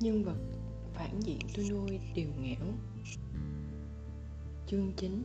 Nhân vật phản diện tôi nuôi đều nghẽo. Chương 9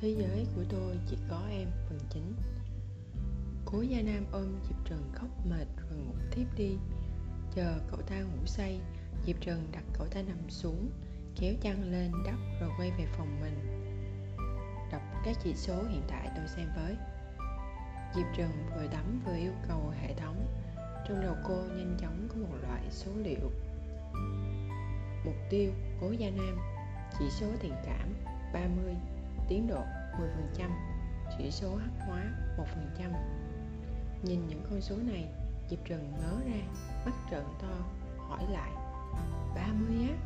Thế giới của tôi chỉ có em, phần chính Cố Gia Nam ôm Diệp Trần khóc mệt rồi ngủ tiếp đi. Chờ cậu ta ngủ say, Diệp Trần đặt cậu ta nằm xuống, Kéo chăn lên đắp rồi quay về phòng mình. Đọc các chỉ số hiện tại tôi xem với. Diệp Trần vừa tắm vừa yêu cầu hệ thống. Trong đầu cô nhanh chóng có một loại số liệu. Mục tiêu, Cố Gia Nam. Chỉ số thiện cảm 30 Tiến độ 10% Chỉ số hắc hóa 1% Nhìn những con số này, Diệp Trần ngớ ra, Mắt trợn to, Hỏi lại. 30 á?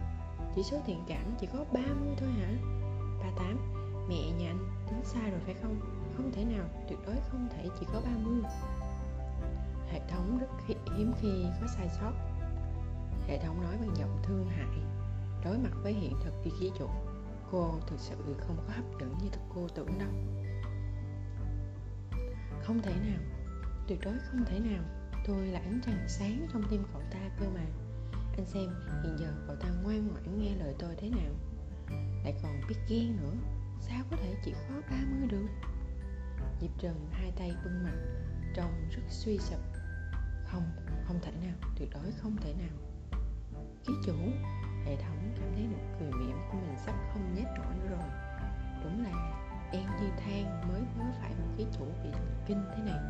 Chỉ số thiện cảm chỉ có 30 thôi hả? 38 Mẹ nhà anh tính sai rồi phải không? Không thể nào, Tuyệt đối không thể chỉ có 30 Hệ thống rất hiếm khi có sai sót. Hệ thống nói bằng giọng thương hại, Đối mặt với hiện thực vì khí chủ Cô thực sự không có hấp dẫn như cô tưởng đâu. Không thể nào, Tuyệt đối không thể nào. Tôi là ánh trăng sáng trong tim cậu ta cơ mà. Anh xem, hiện giờ cậu ta ngoan ngoãn nghe lời tôi thế nào. Lại còn biết ghen nữa. Sao có thể chỉ có 30 được? Diệp Trần hai tay bưng mặt Trông rất suy sụp. Không, không thể nào, tuyệt đối không thể nào. Ký chủ Hệ thống cảm thấy nụ cười mỉm của mình sắp không nhét nổi nữa rồi. Đúng là em như than mới vớ phải một ký chủ bị kinh thế này.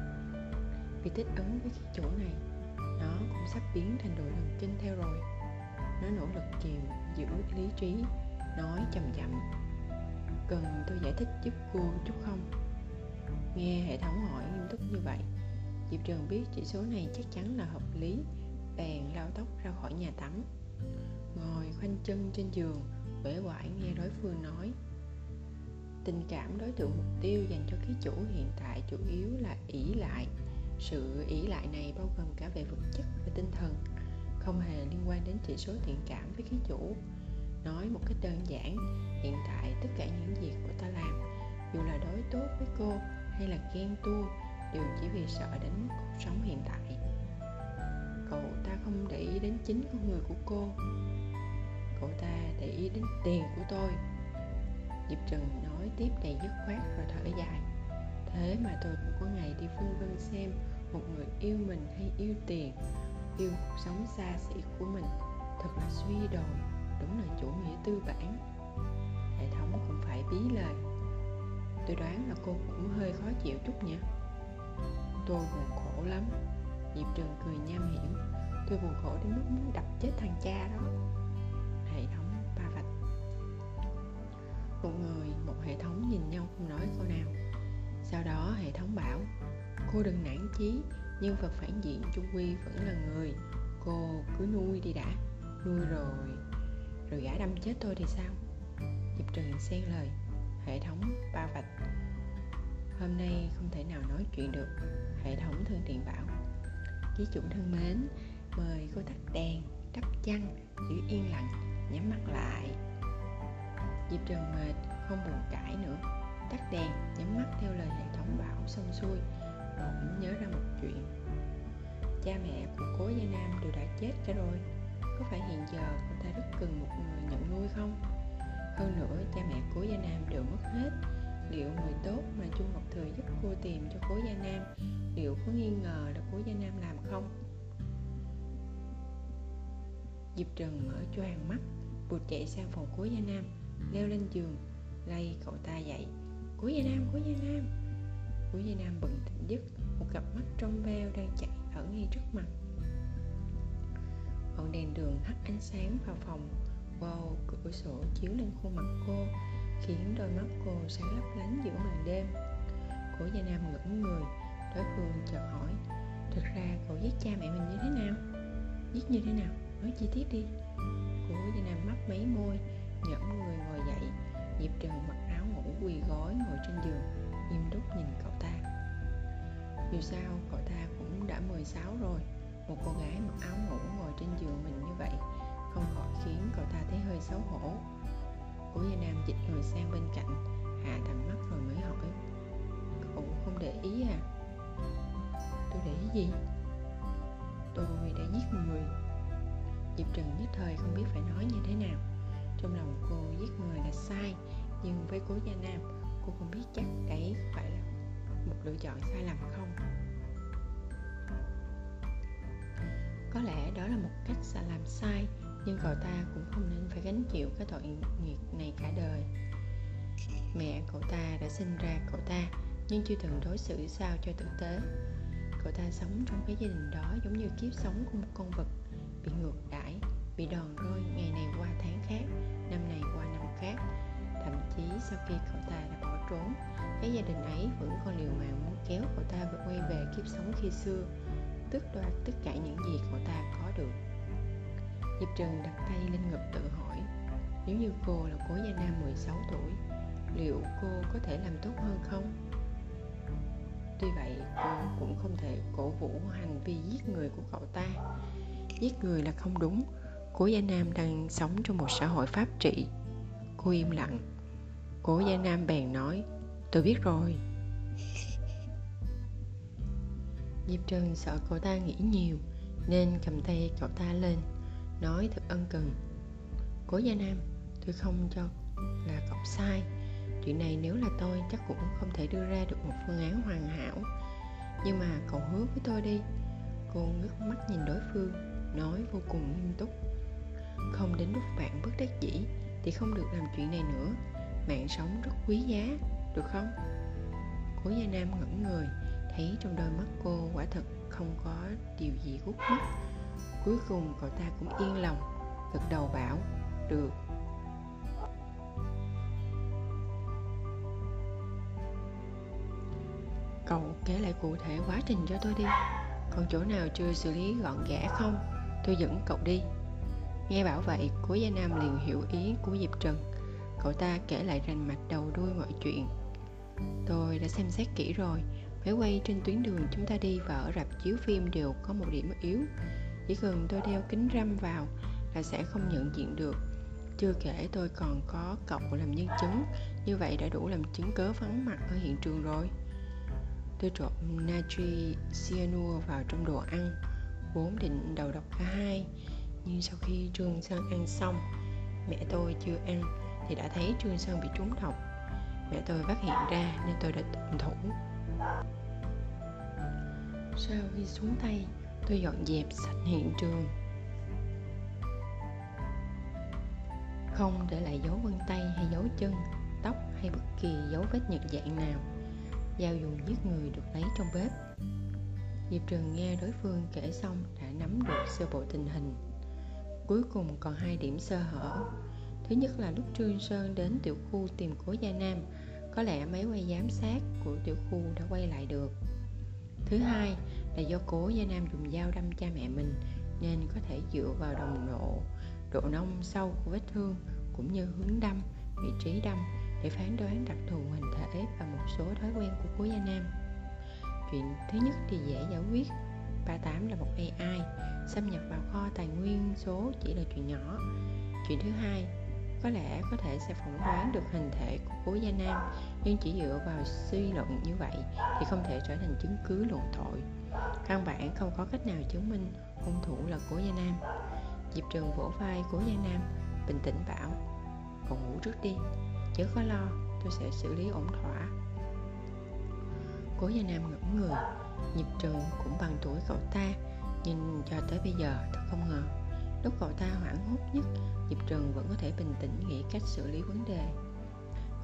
Vì thích ứng với ký chủ này Nó cũng sắp biến thành đội thần kinh theo rồi. Nó nỗ lực kìm giữ lý trí Nói chậm chậm. Cần tôi giải thích giúp cô chút không? Nghe hệ thống hỏi nghiêm túc như vậy, Diệp Trường biết chỉ số này chắc chắn là hợp lý, Bèn lao tóc ra khỏi nhà tắm. Ngồi khoanh chân trên giường Bể quải nghe đối phương nói. Tình cảm đối tượng mục tiêu dành cho ký chủ hiện tại chủ yếu là ỷ lại. Sự ỷ lại này bao gồm cả về vật chất và tinh thần, không hề liên quan đến chỉ số thiện cảm với ký chủ. Nói một cách đơn giản, hiện tại tất cả những việc của ta làm, dù là đối tốt với cô hay là ghen tuông đều chỉ vì sợ đến cuộc sống hiện tại. Cậu ta không để ý đến chính con người của cô. Cậu ta để ý đến tiền của tôi. Diệp trần nói tiếp đầy dứt khoát rồi thở dài. Thế mà tôi cũng có ngày đi phân vân xem một người yêu mình hay yêu tiền, yêu cuộc sống xa xỉ của mình thật là suy đồi, đúng là chủ nghĩa tư bản. Hệ thống cũng phải bí lời tôi đoán là cô cũng hơi khó chịu chút nhỉ tôi buồn khổ lắm. Diệp trường cười nham hiểm. Tôi buồn khổ đến mức muốn đập chết thằng cha đó. Hệ thống ba vạch. Một người, một hệ thống nhìn nhau không nói câu nào. Sau đó hệ thống bảo, cô đừng nản chí, nhân vật phản diện trung quy vẫn là người. Cô cứ nuôi đi đã. Nuôi rồi rồi gã đâm chết tôi thì sao? Diệp trường xen lời hệ thống ba vạch. Hôm nay không thể nào nói chuyện được hệ thống thân thiện bảo. Ký chủ thân mến, mời cô tắt đèn đắp chăn, giữ yên lặng, nhắm mắt lại. Diệp trần mệt, không buồn cãi nữa. Tắt đèn, nhắm mắt theo lời hệ thống bảo xong xuôi, bỗng nhớ ra một chuyện. Cha mẹ của cố gia nam đều đã chết cả rồi. Có phải hiện giờ cô ta rất cần một người nhận nuôi không? Hơn nữa cha mẹ cố gia nam đều mất hết. Liệu người tốt mà Chu ngọc thừa giúp cô tìm cho cố gia nam liệu có nghi ngờ là cố gia nam làm không? Diệp Trần mở choàng mắt Vụt chạy sang phòng cố gia nam Leo lên giường Lay cậu ta dậy. Cố gia nam, cố gia nam. Cố gia nam bừng tỉnh giấc Một cặp mắt trong veo đang chạy ở ngay trước mặt. Ngọn đèn đường hắt ánh sáng vào phòng. Wow, cửa sổ chiếu lên khuôn mặt cô Khiến đôi mắt cô sáng lấp lánh giữa màn đêm cổ gia nam ngẩn người Đối phương chợt hỏi Thực ra cậu giết cha mẹ mình như thế nào? Giết như thế nào? nói chi tiết đi cổ gia nam mắt mấy môi nhẫn người ngồi dậy diệp trần mặc áo ngủ quỳ gối ngồi trên giường nghiêm túc nhìn cậu ta dù sao cậu ta cũng đã 16 rồi một cô gái mặc áo ngủ ngồi trên giường mình như vậy không khỏi khiến cậu ta thấy hơi xấu hổ. Cố gia nam dịch người sang bên cạnh, hạ tầm mắt rồi mới hỏi, cậu không để ý à? Tôi để ý gì? Tôi đã giết người. Diệp trần nhất thời không biết phải nói như thế nào. Trong lòng cô giết người là sai, nhưng với cố gia nam, cô không biết chắc đấy phải là một lựa chọn sai lầm không. Có lẽ đó là một cách sẽ làm sai nhưng cậu ta cũng không nên phải gánh chịu cái tội nghiệp này cả đời. Mẹ cậu ta đã sinh ra cậu ta, nhưng chưa từng đối xử sao cho tử tế. Cậu ta sống trong cái gia đình đó giống như kiếp sống của một con vật, bị ngược đãi, bị đòn roi ngày này qua tháng khác, năm này qua năm khác. Thậm chí sau khi cậu ta đã bỏ trốn, cái gia đình ấy vẫn còn liều mạng muốn kéo cậu ta quay về kiếp sống khi xưa, tước đoạt tất cả những gì cậu ta có được. Diệp Trần đặt tay lên ngực tự hỏi, Nếu như cô là cố gia nam 16 tuổi, Liệu cô có thể làm tốt hơn không? Tuy vậy, cô cũng không thể cổ vũ hành vi giết người của cậu ta. Giết người là không đúng. Cố Gia Nam đang sống trong một xã hội pháp trị. Cô im lặng. Cố Gia Nam bèn nói, Tôi biết rồi. Diệp Trần sợ cậu ta nghĩ nhiều, Nên cầm tay cậu ta lên. Nói thật ân cần. Cố Gia Nam, Tôi không cho là cậu sai. Chuyện này nếu là tôi, chắc cũng không thể đưa ra được một phương án hoàn hảo. Nhưng mà cậu hứa với tôi đi. Cô ngước mắt nhìn đối phương, Nói vô cùng nghiêm túc. Không đến lúc bạn bất đắc dĩ, Thì không được làm chuyện này nữa. Mạng sống rất quý giá, Được không? Cố Gia Nam ngẩn người, Thấy trong đôi mắt cô quả thật không có điều gì gút mắt. Cuối cùng cậu ta cũng yên lòng, Gật đầu bảo, Được. Cậu kể lại cụ thể quá trình cho tôi đi. Còn chỗ nào chưa xử lý gọn ghẽ không? Tôi dẫn cậu đi. Nghe bảo vậy, Cố Gia Nam liền hiểu ý của Diệp Trần. Cậu ta kể lại rành mạch đầu đuôi mọi chuyện. Tôi đã xem xét kỹ rồi. Máy quay trên tuyến đường chúng ta đi và ở rạp chiếu phim đều có một điểm yếu. Chỉ cần tôi đeo kính râm vào là sẽ không nhận diện được. Chưa kể tôi còn có cậu làm nhân chứng, Như vậy đã đủ làm chứng cớ vắng mặt ở hiện trường rồi. Tôi trộn natri cyanua vào trong đồ ăn, Vốn định đầu độc cả hai, Nhưng sau khi Trương Sơn ăn xong, Mẹ tôi chưa ăn Thì đã thấy Trương Sơn bị trúng độc. Mẹ tôi phát hiện ra nên tôi đã tuân thủ. Sau khi xuống tay Tôi dọn dẹp sạch hiện trường. Không để lại dấu vân tay hay dấu chân, Tóc hay bất kỳ dấu vết nhận dạng nào. Dao dùng giết người được lấy trong bếp. Diệp Trường nghe đối phương kể xong đã nắm được sơ bộ tình hình. Cuối cùng còn hai điểm sơ hở. Thứ nhất là lúc trương sơn đến tiểu khu tìm cố gia nam, có lẽ máy quay giám sát của tiểu khu đã quay lại được. Thứ hai là do cố gia nam dùng dao đâm cha mẹ mình, nên có thể dựa vào đồng độ độ nông sâu của vết thương cũng như hướng đâm, vị trí đâm để phán đoán đặc thù hình thể và một số thói quen của cố gia nam. Chuyện thứ nhất thì dễ giải quyết. 38 là một AI xâm nhập vào kho tài nguyên số chỉ là chuyện nhỏ. Chuyện thứ hai, có lẽ có thể sẽ phỏng đoán được hình thể của cố gia nam nhưng chỉ dựa vào suy luận như vậy thì không thể trở thành chứng cứ luận tội. Căn bản không có cách nào chứng minh hung thủ là cố gia nam. Diệp trường vỗ vai cố gia nam, bình tĩnh bảo, còn ngủ trước đi, chớ có lo, tôi sẽ xử lý ổn thỏa. Cố gia nam ngẩn người nhịp trường cũng bằng tuổi cậu ta, nhưng cho tới bây giờ thật không ngờ, lúc cậu ta hoảng hốt nhất, diệp trường vẫn có thể bình tĩnh nghĩ cách xử lý vấn đề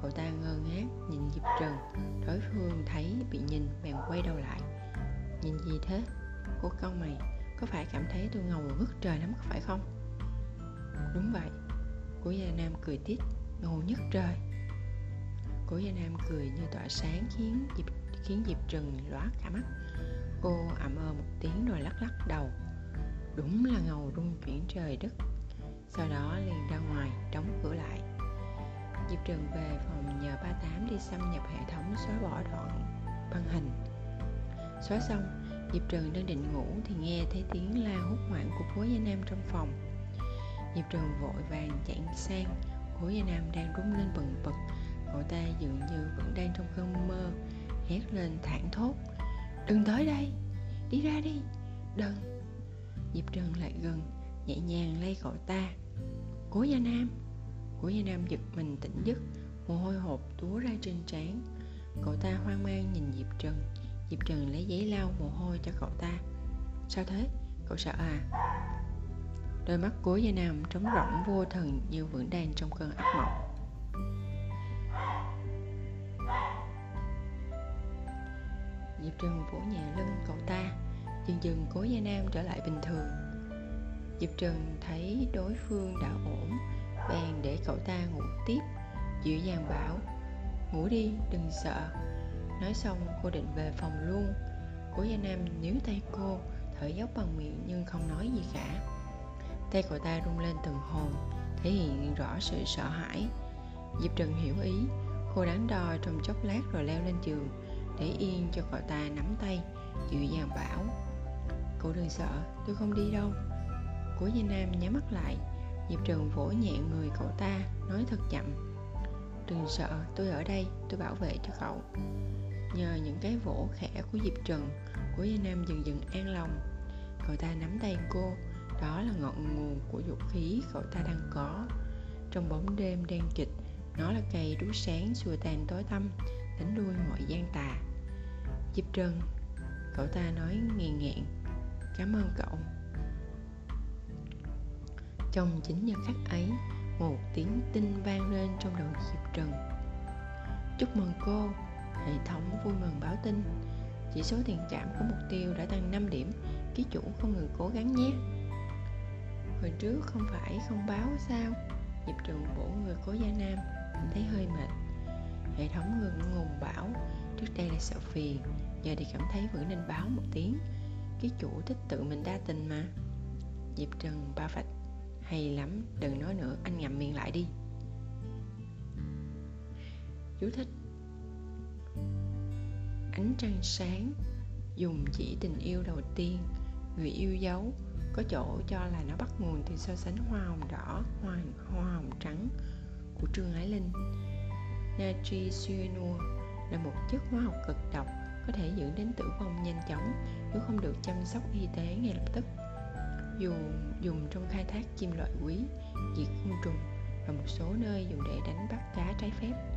cậu ta ngơ ngác nhìn diệp trần. Đối phương thấy bị nhìn bèn quay đầu lại. Nhìn gì thế? Cô con mày. Có phải cảm thấy tôi ngầu ngất trời lắm phải không? Đúng vậy. Cố gia nam cười tít ngầu nhất trời. Cố Gia Nam cười như tỏa sáng khiến Diệp, khiến Diệp trần lóa cả mắt. Cô ậm ơ một tiếng rồi lắc lắc đầu. Đúng là ngầu rung chuyển trời đất. Sau đó liền ra ngoài đóng cửa lại. Diệp Trừng về phòng nhờ ba tám đi xâm nhập hệ thống xóa bỏ đoạn băng hình. Xóa xong, Diệp Trừng đang định ngủ thì nghe thấy tiếng la hốt hoảng của Cố Gia Nam trong phòng. Diệp Trừng vội vàng chạy sang, Cố Gia Nam đang rung lên bần bật, cậu ta dường như vẫn đang trong cơn mơ, hét lên thảng thốt, đừng tới đây, đi ra đi, đừng. Diệp trần lại gần, nhẹ nhàng lay cậu ta, cố gia nam cố gia nam giật mình tỉnh giấc, mồ hôi hột túa ra trên trán. Cậu ta hoang mang nhìn diệp trần. Diệp trần lấy giấy lau mồ hôi cho cậu ta. Sao thế? Cậu sợ à? Đôi mắt cố gia nam trống rỗng, vô thần như vẫn đang trong cơn ác mộng. Diệp trần vỗ nhẹ lưng cậu ta, dần dần cố gia nam trở lại bình thường. Diệp trần thấy đối phương đã ổn bèn để cậu ta ngủ tiếp. Dịu dàng bảo ngủ đi đừng sợ. Nói xong cô định về phòng luôn. Cố gia nam níu tay cô thở dốc bằng miệng nhưng không nói gì cả. Tay cậu ta rung lên từng hồn, thể hiện rõ sự sợ hãi. Diệp trần hiểu ý cô đắn đo trong chốc lát rồi leo lên giường để yên cho cậu ta nắm tay dịu dàng bảo cậu đừng sợ tôi không đi đâu. Cố gia nam nhắm mắt lại diệp Trường vỗ nhẹ người cậu ta, nói thật chậm. Đừng sợ, tôi ở đây, tôi bảo vệ cho cậu. Nhờ những cái vỗ khẽ của diệp trần cố gia nam dần dần an lòng. Cậu ta nắm tay cô, đó là ngọn nguồn của dục khí cậu ta đang có. Trong bóng đêm đen kịch, nó là cây đuốc sáng xua tan tối tăm, đánh đuôi mọi gian tà. Diệp trần cậu ta nói nghèn nghẹn, cảm ơn cậu trong chính giờ khắc ấy, một tiếng tinh vang lên trong đầu diệp trần. Chúc mừng cô, hệ thống vui mừng báo tin. Chỉ số tiền chạm của mục tiêu đã tăng 5 điểm, ký chủ không ngừng cố gắng nhé. Hồi trước không phải không báo sao? Diệp trần bổ người cố gia nam thấy hơi mệt. Hệ thống ngừng ngùng bảo, trước đây là sợ phiền giờ thì cảm thấy vẫn nên báo một tiếng. Ký chủ thích tự mình đa tình mà. Diệp trần ba vạch hay lắm đừng nói nữa anh ngậm miệng lại đi. Chú thích. Ánh trăng sáng dùng chỉ tình yêu đầu tiên. Người yêu dấu có chỗ cho là nó bắt nguồn từ so sánh hoa hồng đỏ hoa, hoa hồng trắng của trương ái linh. Natri cyanur là một chất hóa học cực độc có thể dẫn đến tử vong nhanh chóng nếu không được chăm sóc y tế ngay lập tức dù dùng trong khai thác chim loại quý, diệt côn trùng và một số nơi dùng để đánh bắt cá trái phép.